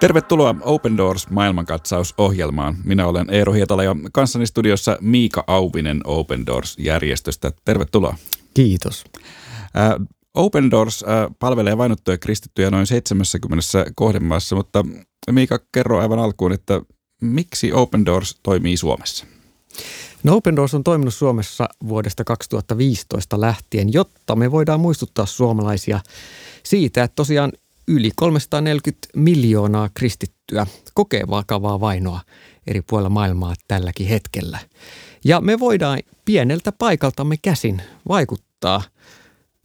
Tervetuloa Open Doors maailmankatsausohjelmaan. Minä olen Eero Hietala ja kanssani studiossa Miika Auvinen Open Doors-järjestöstä. Tervetuloa. Kiitos. Open Doors palvelee vainottuja kristittyjä noin 70 kohdemaassa, mutta Miika, kerro aivan alkuun, että miksi Open Doors toimii Suomessa? No Open Doors on toiminut Suomessa vuodesta 2015 lähtien, jotta me voidaan muistuttaa suomalaisia siitä, että tosiaan yli 340 miljoonaa kristittyä kokee vakavaa vainoa eri puolilla maailmaa tälläkin hetkellä. Ja me voidaan pieneltä paikaltamme käsin vaikuttaa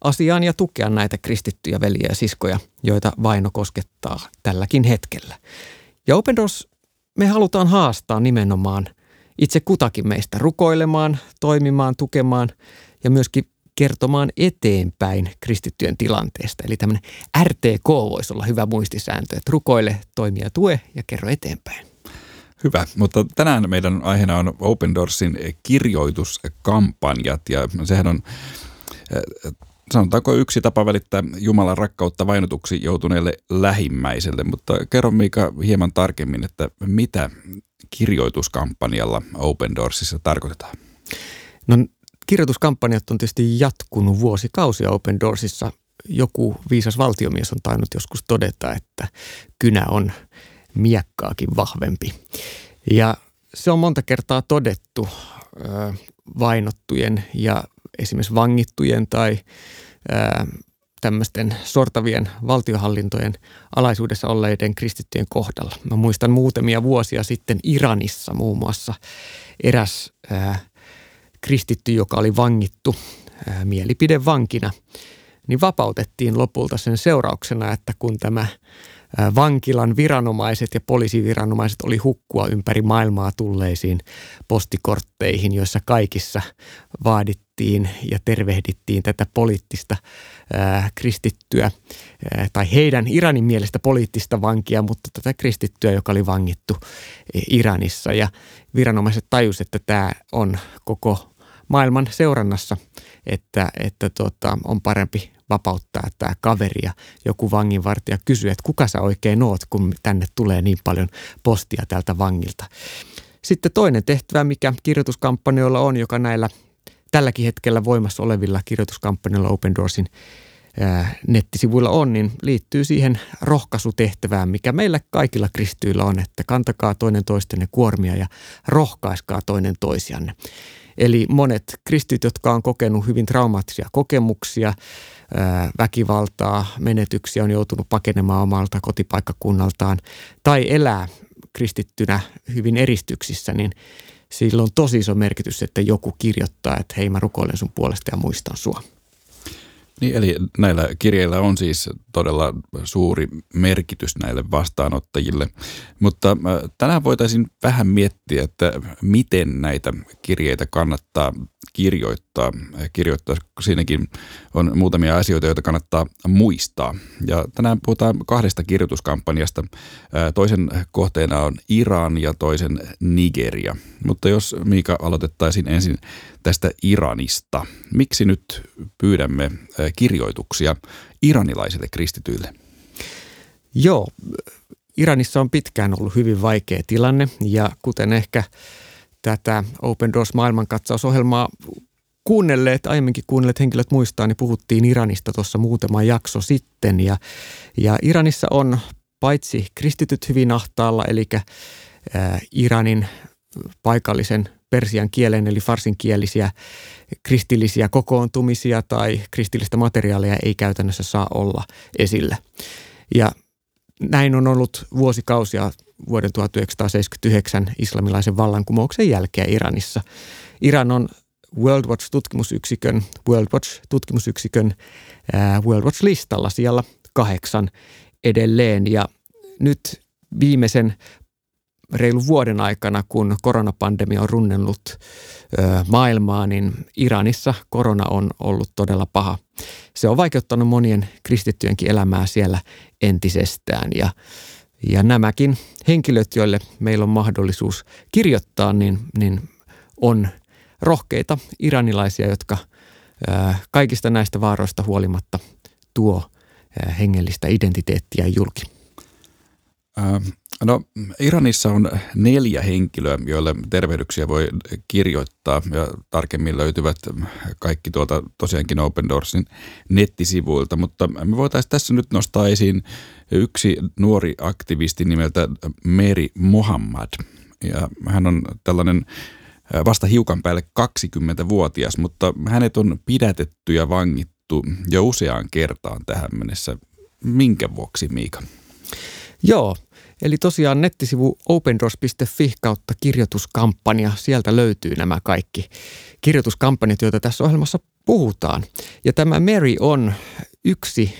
asiaan ja tukea näitä kristittyjä veljiä ja siskoja, joita vaino koskettaa tälläkin hetkellä. Ja Open Doors me halutaan haastaa nimenomaan itse kutakin meistä rukoilemaan, toimimaan, tukemaan ja myöskin kertomaan eteenpäin kristittyjen tilanteesta. Eli tämmöinen RTK voisi olla hyvä muistisääntö, että rukoile, toimia, tue ja kerro eteenpäin. Hyvä, mutta tänään meidän aiheena on Open Doorsin kirjoituskampanjat ja sehän on eh, sanotaanko yksi tapa välittää Jumalan rakkautta vainotuksi joutuneelle lähimmäiselle, mutta kerro Miika hieman tarkemmin, että mitä kirjoituskampanjalla Open Doorsissa tarkoitetaan? No kirjoituskampanjat on tietysti jatkunut vuosikausia Open Doorsissa. Joku viisas valtiomies on tainnut joskus todeta, että kynä on miekkaakin vahvempi. Ja se on monta kertaa todettu vainottujen ja esimerkiksi vangittujen tai tämmöisten sortavien valtiohallintojen alaisuudessa olleiden kristittyjen kohdalla. Mä muistan muutamia vuosia sitten Iranissa muun muassa eräs kristitty, joka oli vangittu mielipidevankina, niin vapautettiin lopulta sen seurauksena, että kun tämä vankilan viranomaiset ja poliisiviranomaiset oli hukkua ympäri maailmaa tulleisiin postikortteihin, joissa kaikissa vaadittiin ja tervehdittiin tätä poliittista ää, kristittyä ää, tai heidän Iranin mielestä poliittista vankia, mutta tätä kristittyä, joka oli vangittu Iranissa. Ja viranomaiset tajusivat, että tämä on koko maailman seurannassa, että, että tota, on parempi vapauttaa tämä kaveri ja joku vanginvartija kysyy, että kuka sä oikein oot, kun tänne tulee niin paljon postia tältä vangilta. Sitten toinen tehtävä, mikä kirjoituskampanjoilla on, joka näillä tälläkin hetkellä voimassa olevilla kirjoituskampanjoilla Open Doorsin nettisivuilla on, niin liittyy siihen rohkaisutehtävään, mikä meillä kaikilla kristyillä on, että kantakaa toinen toistenne kuormia ja rohkaiskaa toinen toisianne. Eli monet kristit, jotka on kokenut hyvin traumaattisia kokemuksia, väkivaltaa, menetyksiä, on joutunut pakenemaan omalta kotipaikkakunnaltaan tai elää kristittynä hyvin eristyksissä, niin sillä on tosi iso merkitys, että joku kirjoittaa, että hei mä rukoilen sun puolesta ja muistan sua. Niin, eli näillä kirjeillä on siis todella suuri merkitys näille vastaanottajille, mutta äh, tänään voitaisiin vähän miettiä, että miten näitä kirjeitä kannattaa kirjoittaa. Kirjoittaa, siinäkin on muutamia asioita, joita kannattaa muistaa. Ja tänään puhutaan kahdesta kirjoituskampanjasta. Toisen kohteena on Iran ja toisen Nigeria. Mutta jos Miika aloitettaisiin ensin tästä Iranista. Miksi nyt pyydämme kirjoituksia iranilaisille kristityille? Joo, Iranissa on pitkään ollut hyvin vaikea tilanne ja kuten ehkä – tätä Open Doors maailmankatsausohjelmaa kuunnelleet, aiemminkin kuunnelleet henkilöt muistaa, niin puhuttiin Iranista tuossa muutama jakso sitten. Ja, ja Iranissa on paitsi kristityt hyvin ahtaalla, eli ää, Iranin paikallisen persian kielen eli farsinkielisiä kristillisiä kokoontumisia tai kristillistä materiaalia ei käytännössä saa olla esillä. Ja näin on ollut vuosikausia vuoden 1979 islamilaisen vallankumouksen jälkeen Iranissa. Iran on World Watch-tutkimusyksikön, World Watch-tutkimusyksikön World Watch-listalla siellä kahdeksan edelleen. Ja nyt viimeisen reilun vuoden aikana, kun koronapandemia on runnellut maailmaa, niin Iranissa korona on ollut todella paha. Se on vaikeuttanut monien kristittyjenkin elämää siellä entisestään ja ja nämäkin henkilöt, joille meillä on mahdollisuus kirjoittaa, niin, niin on rohkeita iranilaisia, jotka kaikista näistä vaaroista huolimatta tuo hengellistä identiteettiä julki. No Iranissa on neljä henkilöä, joille tervehdyksiä voi kirjoittaa ja tarkemmin löytyvät kaikki tuolta tosiaankin Open Doorsin nettisivuilta, mutta me voitaisiin tässä nyt nostaa esiin yksi nuori aktivisti nimeltä Meri Mohammad ja hän on tällainen vasta hiukan päälle 20-vuotias, mutta hänet on pidätetty ja vangittu jo useaan kertaan tähän mennessä. Minkä vuoksi, Miika? Joo, eli tosiaan nettisivu opendoors.fi kautta kirjoituskampanja, sieltä löytyy nämä kaikki kirjoituskampanjat, joita tässä ohjelmassa puhutaan. Ja tämä Mary on yksi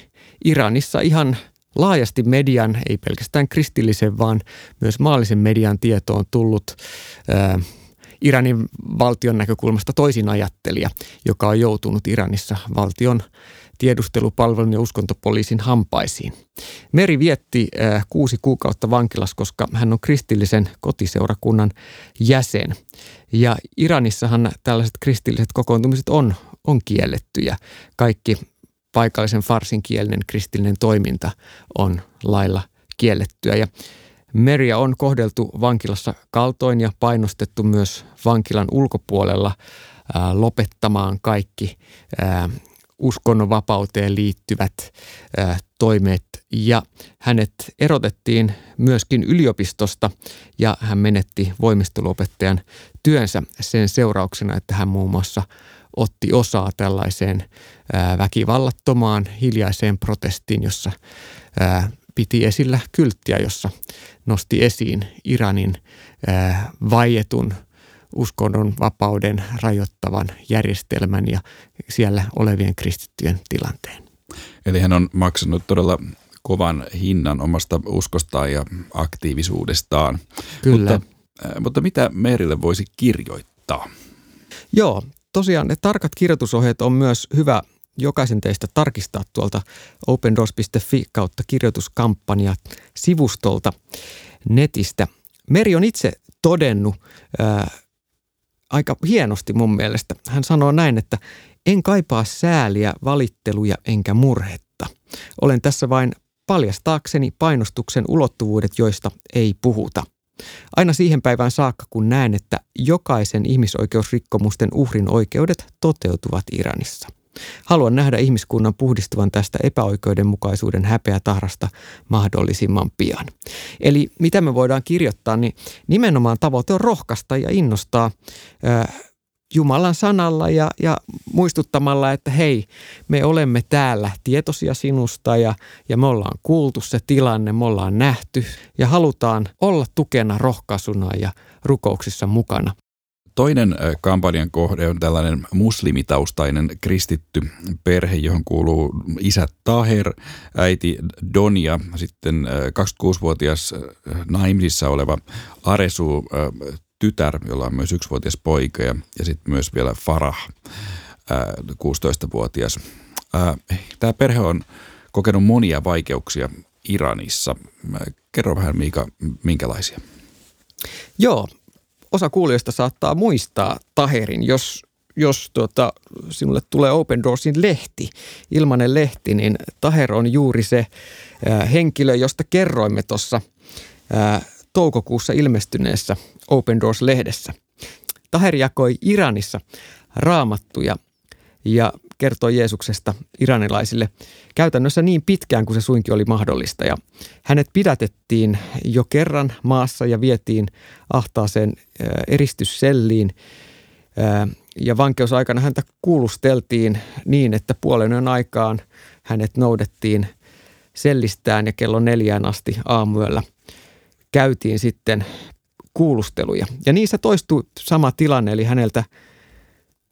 Iranissa ihan laajasti median, ei pelkästään kristillisen, vaan myös maallisen median tietoon tullut ää, Iranin valtion näkökulmasta toisin ajattelija, joka on joutunut Iranissa valtion tiedustelupalvelun ja uskontopoliisin hampaisiin. Meri vietti äh, kuusi kuukautta vankilassa, koska hän on kristillisen kotiseurakunnan jäsen. Ja Iranissahan tällaiset kristilliset kokoontumiset on, on kiellettyjä. Kaikki paikallisen farsin kielinen kristillinen toiminta on lailla kiellettyä. Ja Meria on kohdeltu vankilassa kaltoin ja painostettu myös vankilan ulkopuolella lopettamaan kaikki uskonnonvapauteen liittyvät toimet. Ja hänet erotettiin myöskin yliopistosta ja hän menetti voimisteluopettajan työnsä sen seurauksena, että hän muun muassa otti osaa tällaiseen väkivallattomaan hiljaiseen protestiin, jossa piti esillä kylttiä, jossa nosti esiin Iranin ää, vaietun uskonnon vapauden rajoittavan järjestelmän ja siellä olevien kristittyjen tilanteen. Eli hän on maksanut todella kovan hinnan omasta uskostaan ja aktiivisuudestaan. Kyllä. Mutta, mutta mitä Meerille voisi kirjoittaa? Joo, tosiaan ne tarkat kirjoitusohjeet on myös hyvä jokaisen teistä tarkistaa tuolta opendoors.fi kautta kirjoituskampanja sivustolta netistä. Meri on itse todennut ää, aika hienosti mun mielestä. Hän sanoo näin, että en kaipaa sääliä, valitteluja enkä murhetta. Olen tässä vain paljastaakseni painostuksen ulottuvuudet, joista ei puhuta. Aina siihen päivään saakka, kun näen, että jokaisen ihmisoikeusrikkomusten uhrin oikeudet toteutuvat Iranissa – Haluan nähdä ihmiskunnan puhdistuvan tästä epäoikeudenmukaisuuden häpeätahrasta mahdollisimman pian. Eli mitä me voidaan kirjoittaa, niin nimenomaan tavoite on rohkaista ja innostaa äh, Jumalan sanalla ja, ja muistuttamalla, että hei, me olemme täällä tietoisia sinusta ja, ja me ollaan kuultu se tilanne, me ollaan nähty ja halutaan olla tukena, rohkaisuna ja rukouksissa mukana. Toinen kampanjan kohde on tällainen muslimitaustainen kristitty perhe, johon kuuluu isä Taher, äiti Donia, sitten 26-vuotias naimisissa oleva Aresu tytär, jolla on myös yksivuotias poika ja, ja sitten myös vielä Farah, 16-vuotias. Tämä perhe on kokenut monia vaikeuksia Iranissa. Kerro vähän Miika, minkälaisia? Joo, osa kuulijoista saattaa muistaa Taherin, jos, jos tuota, sinulle tulee Open Doorsin lehti, ilmanen lehti, niin Taher on juuri se äh, henkilö, josta kerroimme tuossa äh, toukokuussa ilmestyneessä Open Doors-lehdessä. Taher jakoi Iranissa raamattuja ja kertoi Jeesuksesta iranilaisille käytännössä niin pitkään kuin se suinkin oli mahdollista. Ja hänet pidätettiin jo kerran maassa ja vietiin ahtaaseen eristysselliin. Ja vankeusaikana häntä kuulusteltiin niin, että puolen aikaan hänet noudettiin sellistään ja kello neljään asti aamuyöllä käytiin sitten kuulusteluja. Ja niissä toistui sama tilanne, eli häneltä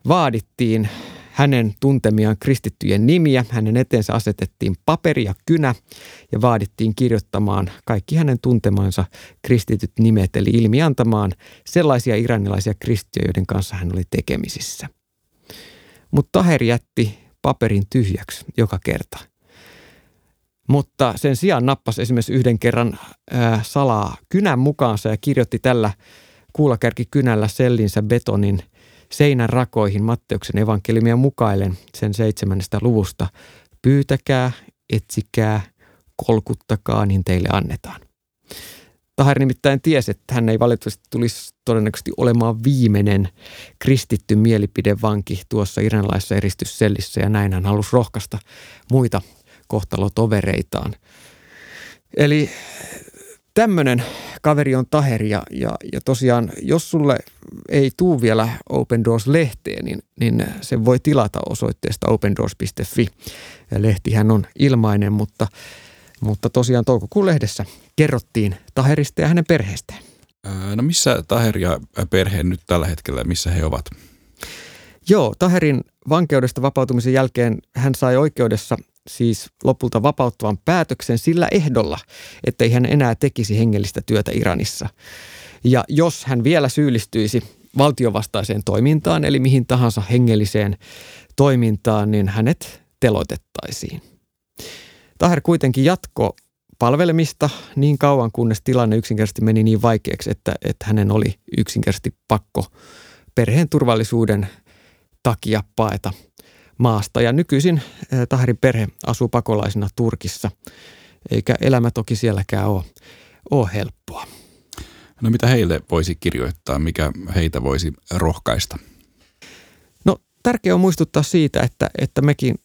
vaadittiin hänen tuntemiaan kristittyjen nimiä. Hänen eteensä asetettiin paperi ja kynä ja vaadittiin kirjoittamaan kaikki hänen tuntemansa kristityt nimet, eli ilmiantamaan sellaisia iranilaisia kristittyjä, joiden kanssa hän oli tekemisissä. Mutta Taher jätti paperin tyhjäksi joka kerta. Mutta sen sijaan nappasi esimerkiksi yhden kerran ää, salaa kynän mukaansa ja kirjoitti tällä kuulakärkikynällä sellinsä betonin – seinän rakoihin Matteuksen evankeliumia mukailen sen seitsemännestä luvusta. Pyytäkää, etsikää, kolkuttakaa, niin teille annetaan. Tahir nimittäin tiesi, että hän ei valitettavasti tulisi todennäköisesti olemaan viimeinen kristitty mielipidevanki tuossa iranlaisessa eristyssellissä ja näin hän halusi rohkaista muita kohtalotovereitaan. Eli tämmöinen kaveri on Taher ja, ja, ja tosiaan jos sulle ei tuu vielä Open Doors-lehteen, niin, niin se voi tilata osoitteesta opendoors.fi. Lehtihän on ilmainen, mutta, mutta tosiaan toukokuun lehdessä kerrottiin Taherista ja hänen perheestään. No missä Taher ja perhe nyt tällä hetkellä, missä he ovat? Joo, Taherin vankeudesta vapautumisen jälkeen hän sai oikeudessa siis lopulta vapauttavan päätöksen sillä ehdolla, ettei hän enää tekisi hengellistä työtä Iranissa. Ja jos hän vielä syyllistyisi valtiovastaiseen toimintaan, eli mihin tahansa hengelliseen toimintaan, niin hänet teloitettaisiin. Taher kuitenkin jatko palvelemista niin kauan, kunnes tilanne yksinkertaisesti meni niin vaikeaksi, että, että hänen oli yksinkertaisesti pakko perheen turvallisuuden takia paeta maasta. Ja nykyisin eh, Taherin perhe asuu pakolaisina Turkissa, eikä elämä toki sielläkään ole, ole helppoa. No mitä heille voisi kirjoittaa, mikä heitä voisi rohkaista? No tärkeää on muistuttaa siitä, että, että mekin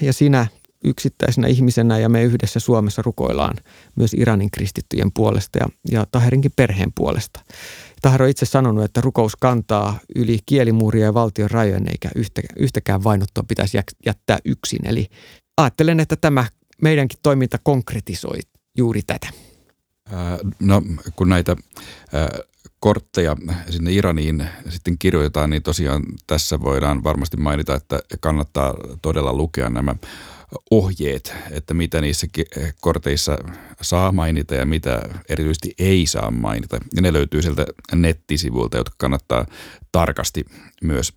ja sinä yksittäisenä ihmisenä ja me yhdessä Suomessa rukoillaan myös Iranin kristittyjen puolesta ja, ja Taherinkin perheen puolesta. Tahero on itse sanonut, että rukous kantaa yli kielimuuria ja valtion rajojen, eikä yhtä, yhtäkään vainottua pitäisi jättää yksin. Eli ajattelen, että tämä meidänkin toiminta konkretisoi juuri tätä. No kun näitä kortteja sinne Iraniin sitten kirjoitetaan, niin tosiaan tässä voidaan varmasti mainita, että kannattaa todella lukea nämä ohjeet, että mitä niissä korteissa saa mainita ja mitä erityisesti ei saa mainita. Ja ne löytyy sieltä nettisivuilta, jotka kannattaa tarkasti myös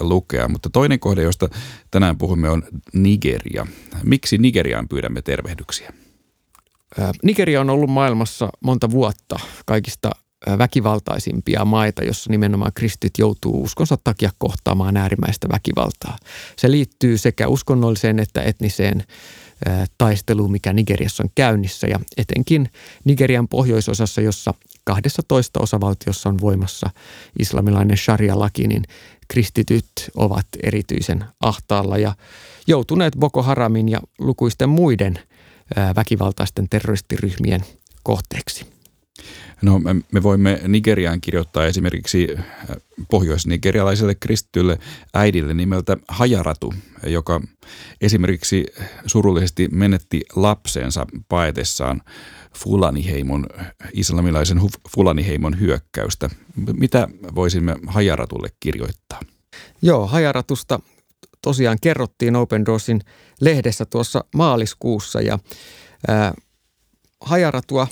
lukea. Mutta toinen kohde, josta tänään puhumme, on Nigeria. Miksi Nigeriaan pyydämme tervehdyksiä? Nigeria on ollut maailmassa monta vuotta kaikista väkivaltaisimpia maita, jossa nimenomaan kristit joutuu uskonsa takia kohtaamaan äärimmäistä väkivaltaa. Se liittyy sekä uskonnolliseen että etniseen taisteluun, mikä Nigeriassa on käynnissä ja etenkin Nigerian pohjoisosassa, jossa 12 osavaltiossa on voimassa islamilainen sharia-laki, niin kristityt ovat erityisen ahtaalla ja joutuneet Boko Haramin ja lukuisten muiden väkivaltaisten terroristiryhmien kohteeksi. No me voimme Nigeriaan kirjoittaa esimerkiksi äh, pohjoisnigerialaiselle kristitylle äidille nimeltä Hajaratu, joka esimerkiksi surullisesti menetti lapsensa paetessaan Fulaniheimon, islamilaisen Fulaniheimon hyökkäystä. Mitä voisimme Hajaratulle kirjoittaa? Joo, Hajaratusta tosiaan kerrottiin Open Doorsin lehdessä tuossa maaliskuussa ja ää, Hajaratua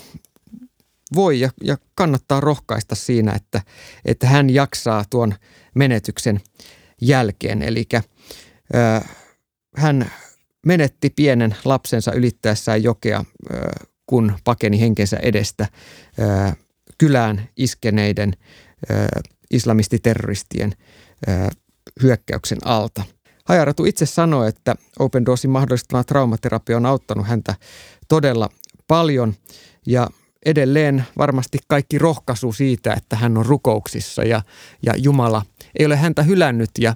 voi ja, ja kannattaa rohkaista siinä, että, että hän jaksaa tuon menetyksen jälkeen. Eli hän menetti pienen lapsensa ylittäessään jokea, ö, kun pakeni henkensä edestä ö, kylään iskeneiden ö, islamistiterroristien ö, hyökkäyksen alta. Hajaratu itse sanoi, että Open Doorsin mahdollistama traumaterapia on auttanut häntä todella paljon ja edelleen varmasti kaikki rohkaisu siitä, että hän on rukouksissa ja, ja Jumala ei ole häntä hylännyt ja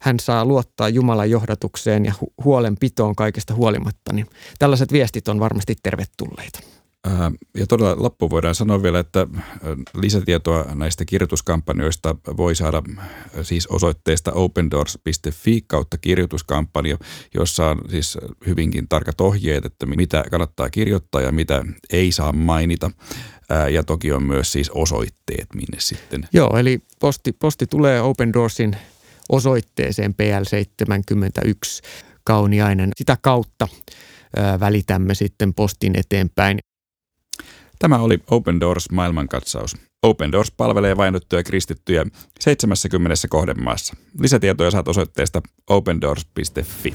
hän saa luottaa Jumalan johdatukseen ja hu- huolenpitoon kaikesta huolimatta. Niin tällaiset viestit on varmasti tervetulleita. Ja todella loppu voidaan sanoa vielä, että lisätietoa näistä kirjoituskampanjoista voi saada siis osoitteesta opendoors.fi kautta kirjoituskampanja, jossa on siis hyvinkin tarkat ohjeet, että mitä kannattaa kirjoittaa ja mitä ei saa mainita. Ja toki on myös siis osoitteet, minne sitten. Joo, eli posti, posti tulee Open Doorsin osoitteeseen PL71 Kauniainen. Sitä kautta välitämme sitten postin eteenpäin. Tämä oli Open Doors maailmankatsaus. Open Doors palvelee vainottuja kristittyjä 70 kohdemaassa. Lisätietoja saat osoitteesta opendoors.fi.